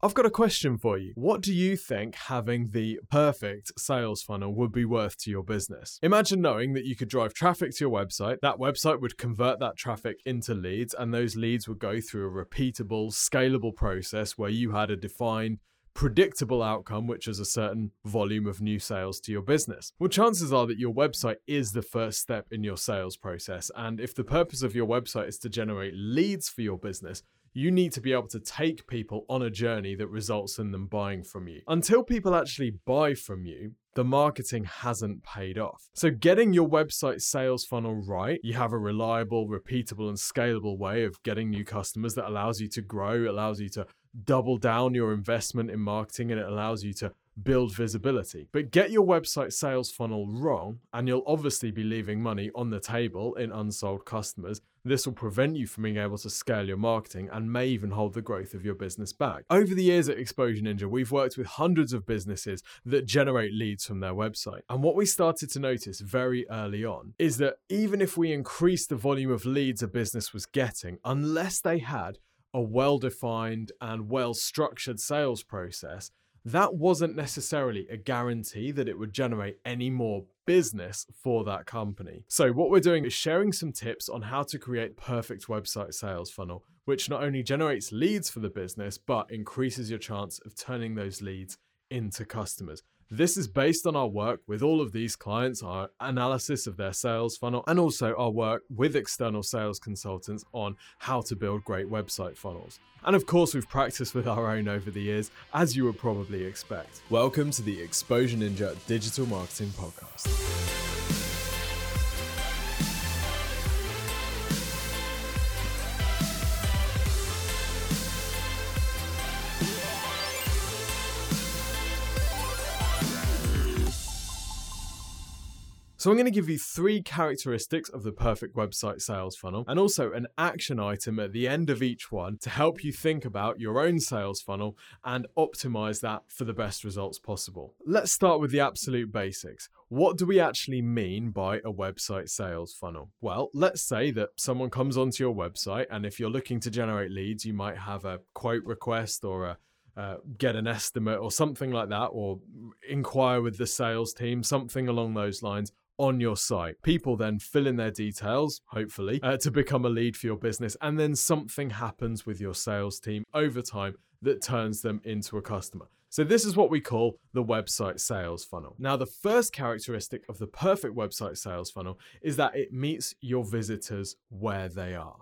I've got a question for you. What do you think having the perfect sales funnel would be worth to your business? Imagine knowing that you could drive traffic to your website, that website would convert that traffic into leads, and those leads would go through a repeatable, scalable process where you had a defined predictable outcome, which is a certain volume of new sales to your business. Well, chances are that your website is the first step in your sales process. And if the purpose of your website is to generate leads for your business, you need to be able to take people on a journey that results in them buying from you. Until people actually buy from you, the marketing hasn't paid off. So, getting your website sales funnel right, you have a reliable, repeatable, and scalable way of getting new customers that allows you to grow, allows you to double down your investment in marketing, and it allows you to build visibility. But get your website sales funnel wrong, and you'll obviously be leaving money on the table in unsold customers. This will prevent you from being able to scale your marketing and may even hold the growth of your business back. Over the years at Exposure Ninja, we've worked with hundreds of businesses that generate leads from their website. And what we started to notice very early on is that even if we increased the volume of leads a business was getting, unless they had a well defined and well structured sales process, that wasn't necessarily a guarantee that it would generate any more business for that company. So, what we're doing is sharing some tips on how to create perfect website sales funnel, which not only generates leads for the business, but increases your chance of turning those leads into customers. This is based on our work with all of these clients, our analysis of their sales funnel, and also our work with external sales consultants on how to build great website funnels. And of course, we've practiced with our own over the years, as you would probably expect. Welcome to the Exposure Ninja Digital Marketing Podcast. So I'm going to give you three characteristics of the perfect website sales funnel and also an action item at the end of each one to help you think about your own sales funnel and optimize that for the best results possible. Let's start with the absolute basics. What do we actually mean by a website sales funnel? Well, let's say that someone comes onto your website and if you're looking to generate leads, you might have a quote request or a uh, get an estimate or something like that, or inquire with the sales team, something along those lines on your site. People then fill in their details, hopefully, uh, to become a lead for your business. And then something happens with your sales team over time that turns them into a customer. So, this is what we call the website sales funnel. Now, the first characteristic of the perfect website sales funnel is that it meets your visitors where they are.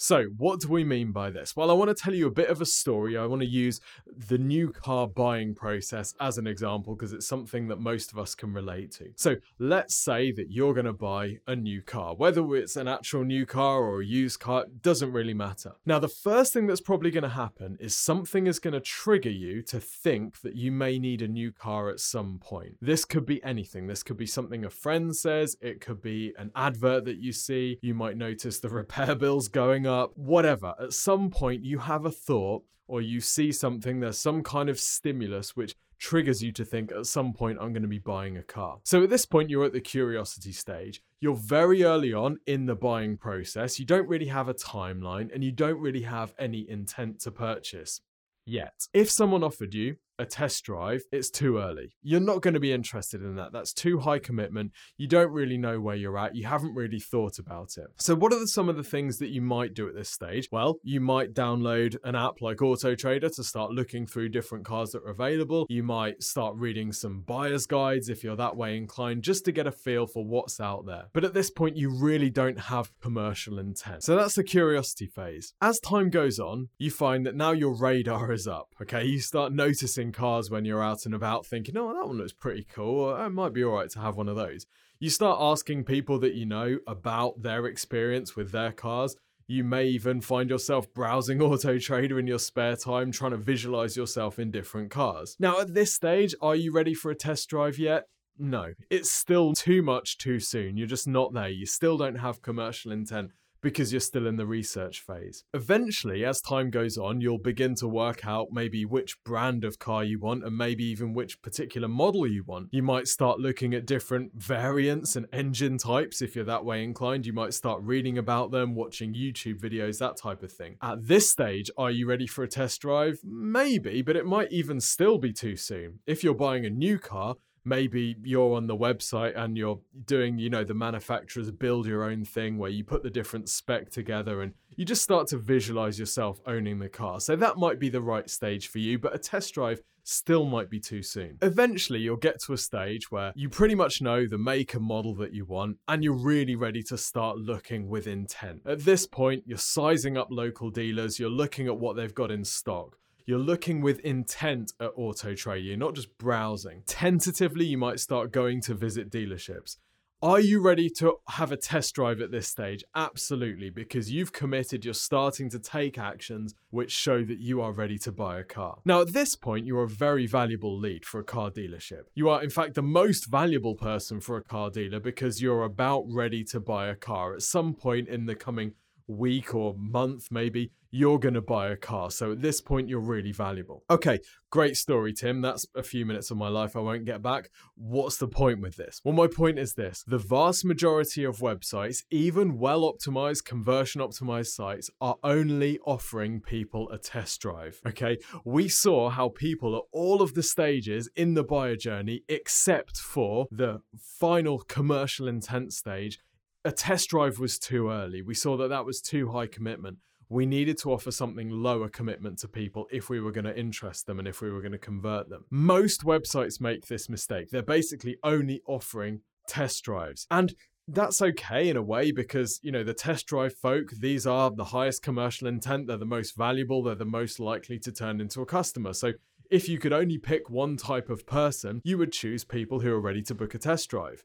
So, what do we mean by this? Well, I want to tell you a bit of a story. I want to use the new car buying process as an example because it's something that most of us can relate to. So, let's say that you're going to buy a new car, whether it's an actual new car or a used car, doesn't really matter. Now, the first thing that's probably going to happen is something is going to trigger you to think that you may need a new car at some point. This could be anything. This could be something a friend says, it could be an advert that you see. You might notice the repair bills going up, whatever. At some point, you have a thought or you see something, there's some kind of stimulus which triggers you to think at some point I'm going to be buying a car. So at this point, you're at the curiosity stage. You're very early on in the buying process. You don't really have a timeline and you don't really have any intent to purchase yet. If someone offered you a test drive, it's too early. You're not going to be interested in that. That's too high commitment. You don't really know where you're at. You haven't really thought about it. So, what are the, some of the things that you might do at this stage? Well, you might download an app like Auto Trader to start looking through different cars that are available. You might start reading some buyer's guides if you're that way inclined, just to get a feel for what's out there. But at this point, you really don't have commercial intent. So, that's the curiosity phase. As time goes on, you find that now your radar is up. Okay, you start noticing cars when you're out and about thinking, oh, that one looks pretty cool. It might be all right to have one of those. You start asking people that you know about their experience with their cars. You may even find yourself browsing Auto Trader in your spare time, trying to visualize yourself in different cars. Now, at this stage, are you ready for a test drive yet? No, it's still too much too soon. You're just not there. You still don't have commercial intent because you're still in the research phase. Eventually, as time goes on, you'll begin to work out maybe which brand of car you want and maybe even which particular model you want. You might start looking at different variants and engine types if you're that way inclined. You might start reading about them, watching YouTube videos, that type of thing. At this stage, are you ready for a test drive? Maybe, but it might even still be too soon. If you're buying a new car, maybe you're on the website and you're doing, you know, the manufacturer's build your own thing where you put the different spec together and you just start to visualize yourself owning the car. So that might be the right stage for you, but a test drive still might be too soon. Eventually, you'll get to a stage where you pretty much know the make and model that you want, and you're really ready to start looking with intent. At this point, you're sizing up local dealers, you're looking at what they've got in stock. You're looking with intent at Auto Trader, you're not just browsing. Tentatively, you might start going to visit dealerships. Are you ready to have a test drive at this stage? Absolutely, because you've committed, you're starting to take actions which show that you are ready to buy a car. Now, at this point, you're a very valuable lead for a car dealership. You are, in fact, the most valuable person for a car dealer because you're about ready to buy a car at some point in the coming week or month, maybe, you're going to buy a car. So at this point, you're really valuable. Okay, great story, Tim. That's a few minutes of my life I won't get back. What's the point with this? Well, my point is this the vast majority of websites, even well optimized, conversion optimized sites, are only offering people a test drive. Okay, we saw how people at all of the stages in the buyer journey, except for the final commercial intent stage, a test drive was too early. We saw that that was too high commitment. We needed to offer something lower commitment to people if we were going to interest them and if we were going to convert them. Most websites make this mistake. They're basically only offering test drives. And that's okay in a way because, you know, the test drive folk, these are the highest commercial intent. They're the most valuable. They're the most likely to turn into a customer. So if you could only pick one type of person, you would choose people who are ready to book a test drive.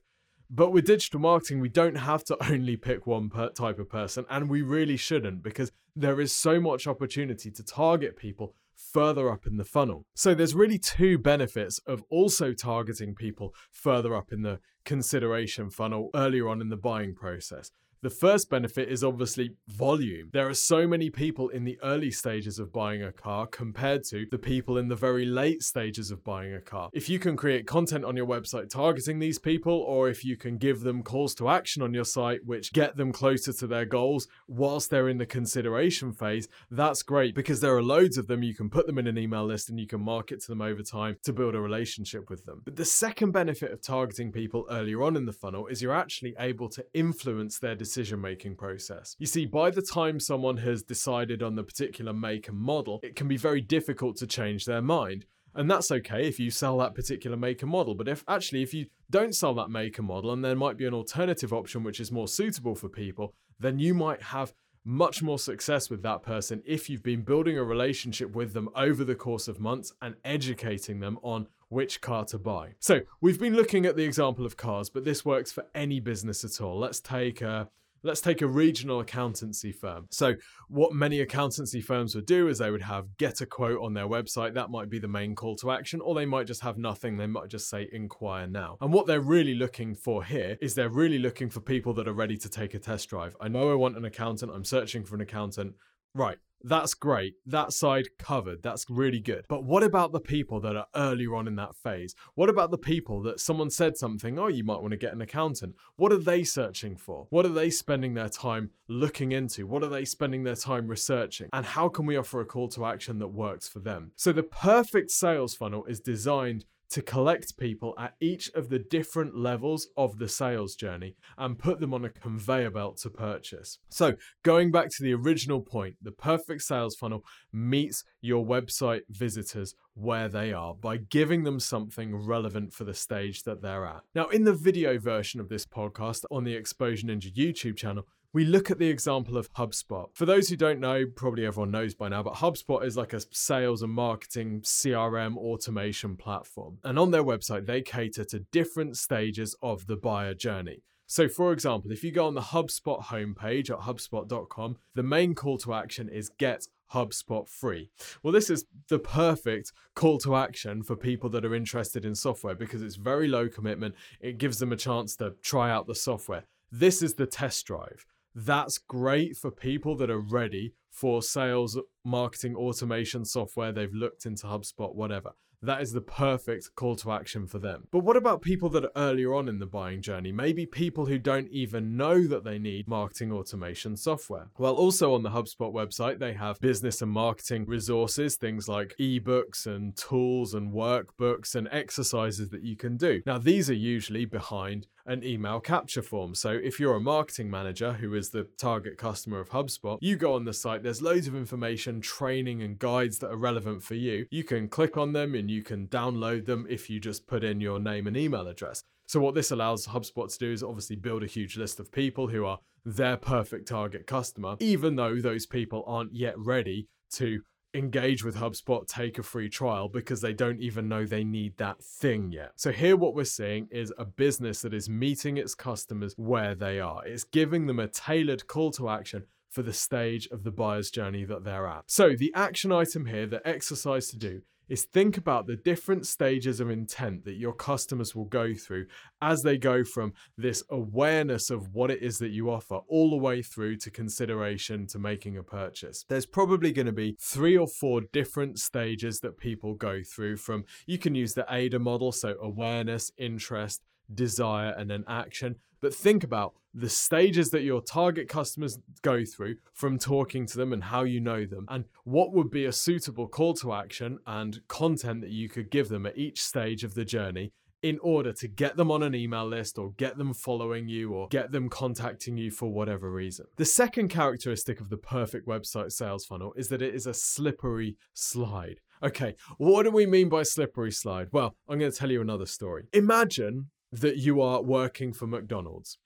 But with digital marketing, we don't have to only pick one type of person, and we really shouldn't because there is so much opportunity to target people further up in the funnel. So there's really two benefits of also targeting people further up in the consideration funnel earlier on in the buying process. The first benefit is obviously volume. There are so many people in the early stages of buying a car compared to the people in the very late stages of buying a car. If you can create content on your website targeting these people, or if you can give them calls to action on your site which get them closer to their goals whilst they're in the consideration phase, that's great because there are loads of them. You can put them in an email list and you can market to them over time to build a relationship with them. But the second benefit of targeting people earlier on in the funnel is you're actually able to influence their decision decision making process. You see, by the time someone has decided on the particular make and model, it can be very difficult to change their mind. And that's okay if you sell that particular make and model. But if actually, if you don't sell that make and model and there might be an alternative option which is more suitable for people, then you might have much more success with that person if you've been building a relationship with them over the course of months and educating them on which car to buy. So, we've been looking at the example of cars, but this works for any business at all. Let's take a Let's take a regional accountancy firm. So, what many accountancy firms would do is they would have get a quote on their website. That might be the main call to action, or they might just have nothing. They might just say inquire now. And what they're really looking for here is they're really looking for people that are ready to take a test drive. I know I want an accountant, I'm searching for an accountant. Right, that's great. That side covered. That's really good. But what about the people that are earlier on in that phase? What about the people that someone said something, oh, you might want to get an accountant? What are they searching for? What are they spending their time looking into? What are they spending their time researching? And how can we offer a call to action that works for them? So the perfect sales funnel is designed to collect people at each of the different levels of the sales journey and put them on a conveyor belt to purchase. So, going back to the original point, the perfect sales funnel meets your website visitors where they are by giving them something relevant for the stage that they're at. Now, in the video version of this podcast on the Exposure Ninja YouTube channel, we look at the example of HubSpot. For those who don't know, probably everyone knows by now, but HubSpot is like a sales and marketing CRM automation platform. And on their website, they cater to different stages of the buyer journey. So, for example, if you go on the HubSpot homepage at HubSpot.com, the main call to action is get HubSpot free. Well, this is the perfect call to action for people that are interested in software because it's very low commitment. It gives them a chance to try out the software. This is the test drive. That's great for people that are ready for sales, marketing, automation software. They've looked into HubSpot, whatever that is the perfect call to action for them. But what about people that are earlier on in the buying journey? Maybe people who don't even know that they need marketing automation software. Well, also on the HubSpot website, they have business and marketing resources, things like ebooks and tools and workbooks and exercises that you can do. Now, these are usually behind an email capture form. So if you're a marketing manager who is the target customer of HubSpot, you go on the site, there's loads of information, training, and guides that are relevant for you. You can click on them and you can download them if you just put in your name and email address. So what this allows HubSpot to do is obviously build a huge list of people who are their perfect target customer, even though those people aren't yet ready to engage with HubSpot, take a free trial because they don't even know they need that thing yet. So, here what we're seeing is a business that is meeting its customers where they are. It's giving them a tailored call to action for the stage of the buyer's journey that they're at. So, the action item here, the exercise to do, is think about the different stages of intent that your customers will go through as they go from this awareness of what it is that you offer all the way through to consideration to making a purchase. There's probably going to be three or four different stages that people go through from you can use the AIDA model, so awareness, interest, desire, and then action. But think about the stages that your target customers go through from talking to them and how you know them, and what would be a suitable call to action and content that you could give them at each stage of the journey in order to get them on an email list or get them following you or get them contacting you for whatever reason. The second characteristic of the perfect website sales funnel is that it is a slippery slide. Okay, what do we mean by slippery slide? Well, I'm going to tell you another story. Imagine that you are working for McDonald's.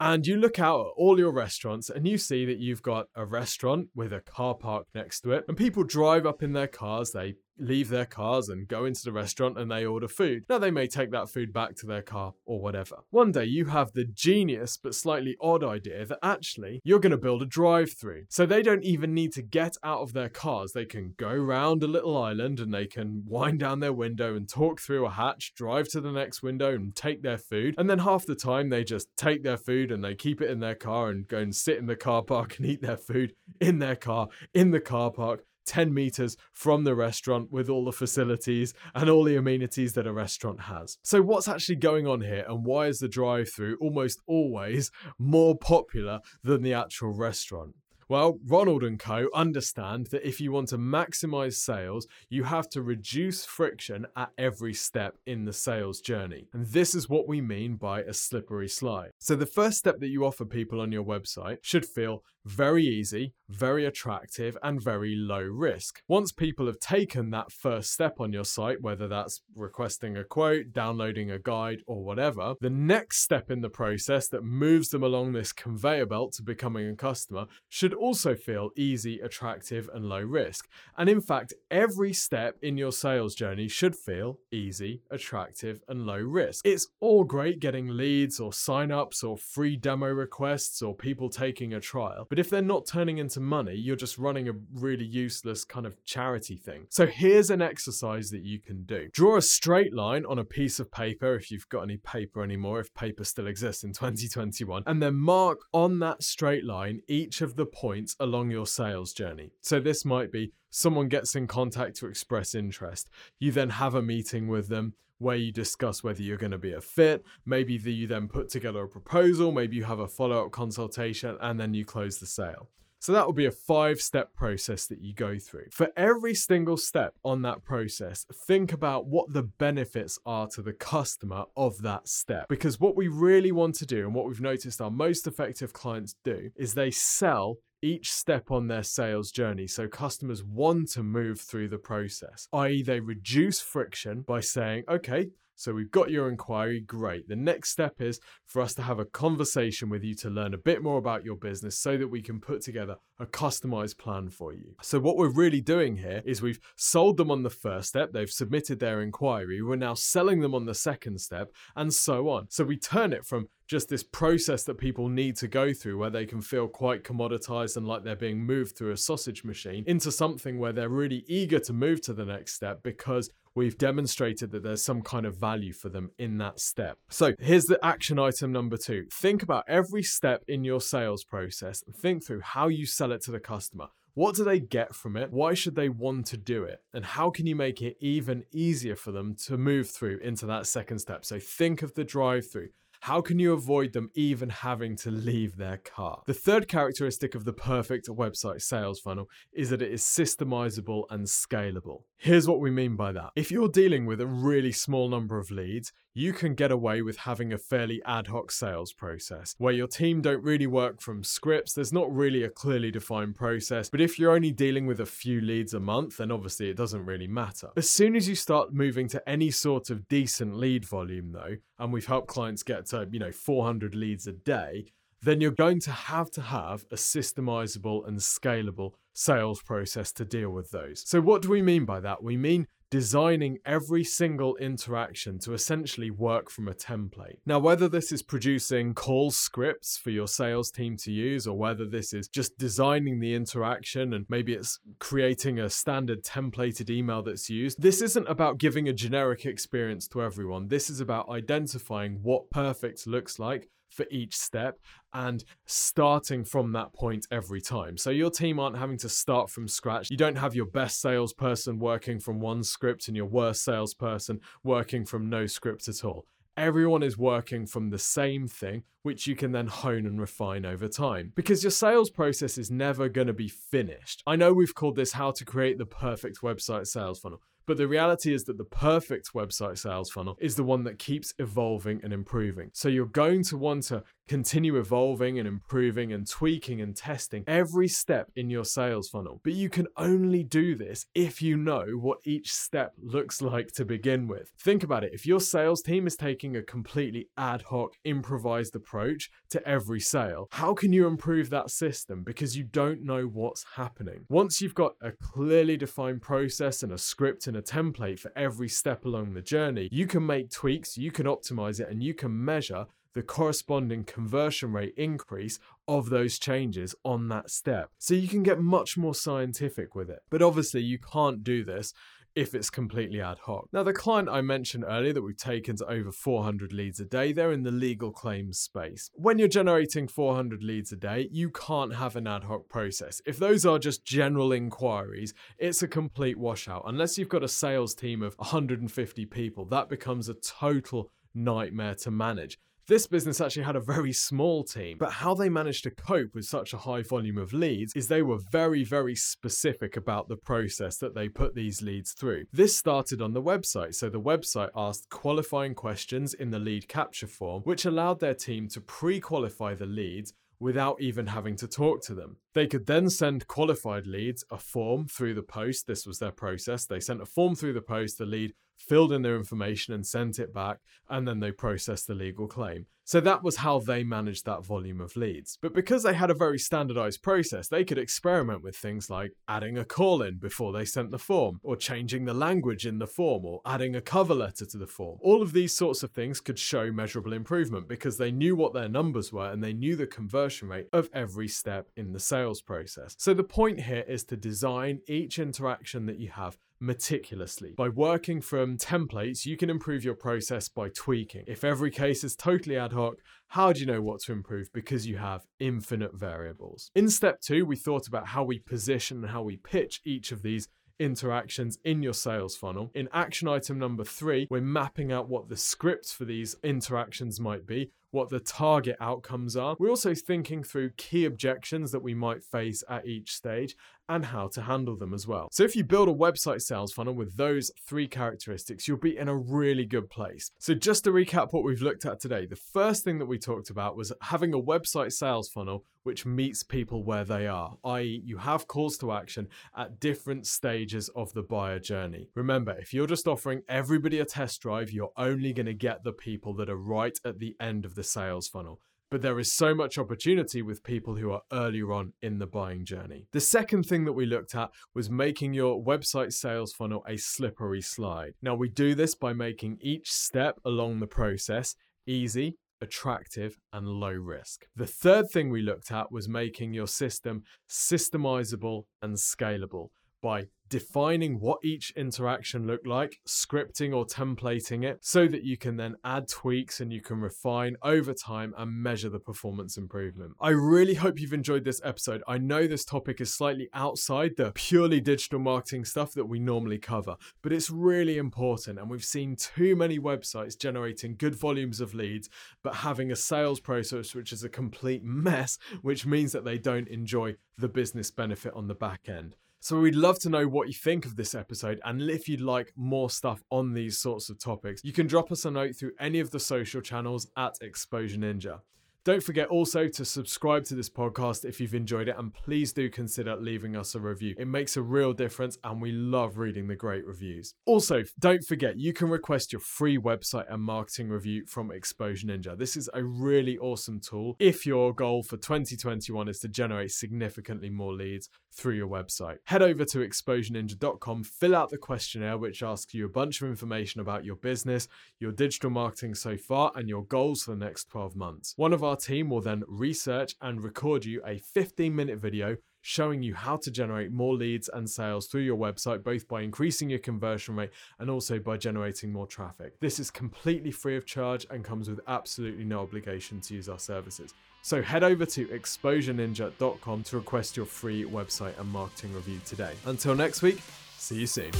And you look out at all your restaurants and you see that you've got a restaurant with a car park next to it. And people drive up in their cars, they leave their cars and go into the restaurant and they order food. Now, they may take that food back to their car or whatever. One day, you have the genius but slightly odd idea that actually you're going to build a drive through. So they don't even need to get out of their cars. They can go round a little island and they can wind down their window and talk through a hatch, drive to the next window and take their food. And then half the time, they just take their food and they keep it in their car and go and sit in the car park and eat their food in their car, in the car park 10 meters from the restaurant with all the facilities and all the amenities that a restaurant has. So, what's actually going on here, and why is the drive through almost always more popular than the actual restaurant? Well, Ronald and Co understand that if you want to maximize sales, you have to reduce friction at every step in the sales journey. And this is what we mean by a slippery slide. So the first step that you offer people on your website should feel very easy, very attractive, and very low risk. Once people have taken that first step on your site, whether that's requesting a quote, downloading a guide, or whatever, the next step in the process that moves them along this conveyor belt to becoming a customer should also feel easy, attractive, and low risk. And in fact, every step in your sales journey should feel easy, attractive, and low risk. It's all great getting leads or sign-ups or free demo requests or people taking a trial but if they're not turning into money, you're just running a really useless kind of charity thing. So here's an exercise that you can do. Draw a straight line on a piece of paper if you've got any paper anymore, if paper still exists in 2021, and then mark on that straight line each of the points along your sales journey. So this might be someone gets in contact to express interest. You then have a meeting with them where you discuss whether you're going to be a fit. Maybe the, you then put together a proposal, maybe you have a follow up consultation, and then you close the sale. So that will be a five step process that you go through. For every single step on that process, think about what the benefits are to the customer of that step. Because what we really want to do, and what we've noticed our most effective clients do, is they sell each step on their sales journey so customers want to move through the process, i.e., they reduce friction by saying, okay, so we've got your inquiry, great. The next step is for us to have a conversation with you to learn a bit more about your business so that we can put together a customized plan for you. So, what we're really doing here is we've sold them on the first step, they've submitted their inquiry, we're now selling them on the second step, and so on. So, we turn it from just this process that people need to go through where they can feel quite commoditized and like they're being moved through a sausage machine into something where they're really eager to move to the next step because we've demonstrated that there's some kind of value for them in that step. So here's the action item number two. Think about every step in your sales process and think through how you sell it to the customer. What do they get from it? Why should they want to do it? And how can you make it even easier for them to move through into that second step? So think of the drive through. How can you avoid them even having to leave their car? The third characteristic of the perfect website sales funnel is that it is systemizable and scalable. Here's what we mean by that. If you're dealing with a really small number of leads, you can get away with having a fairly ad hoc sales process where your team don't really work from scripts. There's not really a clearly defined process. But if you're only dealing with a few leads a month, then obviously it doesn't really matter. As soon as you start moving to any sort of decent lead volume, though, and we've helped clients get to, you know, 400 leads a day, then you're going to have to have a systemizable and scalable sales process to deal with those. So, what do we mean by that? We mean designing every single interaction to essentially work from a template. Now, whether this is producing call scripts for your sales team to use, or whether this is just designing the interaction and maybe it's creating a standard templated email that's used, this isn't about giving a generic experience to everyone. This is about identifying what perfect looks like for each step and starting from that point every time. So your team aren't having to start from scratch. You don't have your best salesperson working from one script and your worst salesperson working from no script at all. Everyone is working from the same thing, which you can then hone and refine over time. Because your sales process is never going to be finished. I know we've called this how to create the perfect website sales funnel, but the reality is that the perfect website sales funnel is the one that keeps evolving and improving. So you're going to want to continue evolving and improving and tweaking and testing every step in your sales funnel. But you can only do this if you know what each step looks like to begin with. Think about it. If your sales team is taking a completely ad hoc, improvised approach to every sale, how can you improve that system? Because you don't know what's happening. Once you've got a clearly defined process and a script and a template for every step along the journey, you can make tweaks, you can optimize it, and you can measure the corresponding conversion rate increase of those changes on that step. So you can get much more scientific with it. But obviously, you can't do this if it's completely ad hoc. Now, the client I mentioned earlier that we've taken to over 400 leads a day, they're in the legal claims space. When you're generating 400 leads a day, you can't have an ad hoc process. If those are just general inquiries, it's a complete washout. Unless you've got a sales team of 150 people, that becomes a total nightmare to manage. This business actually had a very small team, but how they managed to cope with such a high volume of leads is they were very, very specific about the process that they put these leads through. This started on the website, so the website asked qualifying questions in the lead capture form, which allowed their team to pre qualify the leads without even having to talk to them. They could then send qualified leads a form through the post. This was their process. They sent a form through the post, the lead filled in their information and sent it back, and then they processed the legal claim. So that was how they managed that volume of leads. But because they had a very standardized process, they could experiment with things like adding a call in before they sent the form, or changing the language in the form, or adding a cover letter to the form. All of these sorts of things could show measurable improvement because they knew what their numbers were and they knew the conversion rate of every step in the sales process. So the point here is to design each interaction that you have meticulously. By working from templates, you can improve your process by tweaking. If every case is totally ad hoc, how do you know what to improve? Because you have infinite variables. In step two, we thought about how we position and how we pitch each of these interactions in your sales funnel. In action item number three, we're mapping out what the scripts for these interactions might be, what the target outcomes are. We're also thinking through key objections that we might face at each stage and how to handle them as well. So if you build a website sales funnel with those three characteristics, you'll be in a really good place. So just to recap what we've looked at today, the first thing that we talked about was having a website sales funnel which meets people where they are, i.e., you have calls to action at different stages of the buyer journey. Remember, if you're just offering everybody a test drive, you're only going to get the people that are right at the end of sales funnel. but there is so much opportunity with people who are earlier on in the buying journey. The second thing that we looked at was making your website sales funnel a slippery slide. Now, we do this by making each step along the process easy, attractive, and low risk. The third thing we looked at was making your system systemizable and scalable by defining what each interaction looked like, scripting or templating it so that you can then add tweaks and you can refine over time and measure the performance improvement. I really hope you've enjoyed this episode. I know this topic is slightly outside the purely digital marketing stuff that we normally cover, but it's really important and we've seen too many websites generating good volumes of leads but having a sales process which is a complete mess, which means that they don't enjoy the business benefit on the back end. So we'd love to know what you think of this episode and if you'd like more stuff on these sorts of topics. You can drop us a note through any of the social channels at Exposure Ninja. Don't forget also to subscribe to this podcast if you've enjoyed it, and please do consider leaving us a review. It makes a real difference, and we love reading the great reviews. Also, don't forget you can request your free website and marketing review from Exposure Ninja. This is a really awesome tool if your goal for 2021 is to generate significantly more leads through your website. Head over to exposureninja.com, fill out the questionnaire, which asks you a bunch of information about your business, your digital marketing so far, and your goals for the next 12 months. One of our team will then research and record you a 15 minute video showing you how to generate more leads and sales through your website, both by increasing your conversion rate and also by generating more traffic. This is completely free of charge and comes with absolutely no obligation to use our services. So head over to exposureninja.com to request your free website and marketing review today. Until next week, see you soon.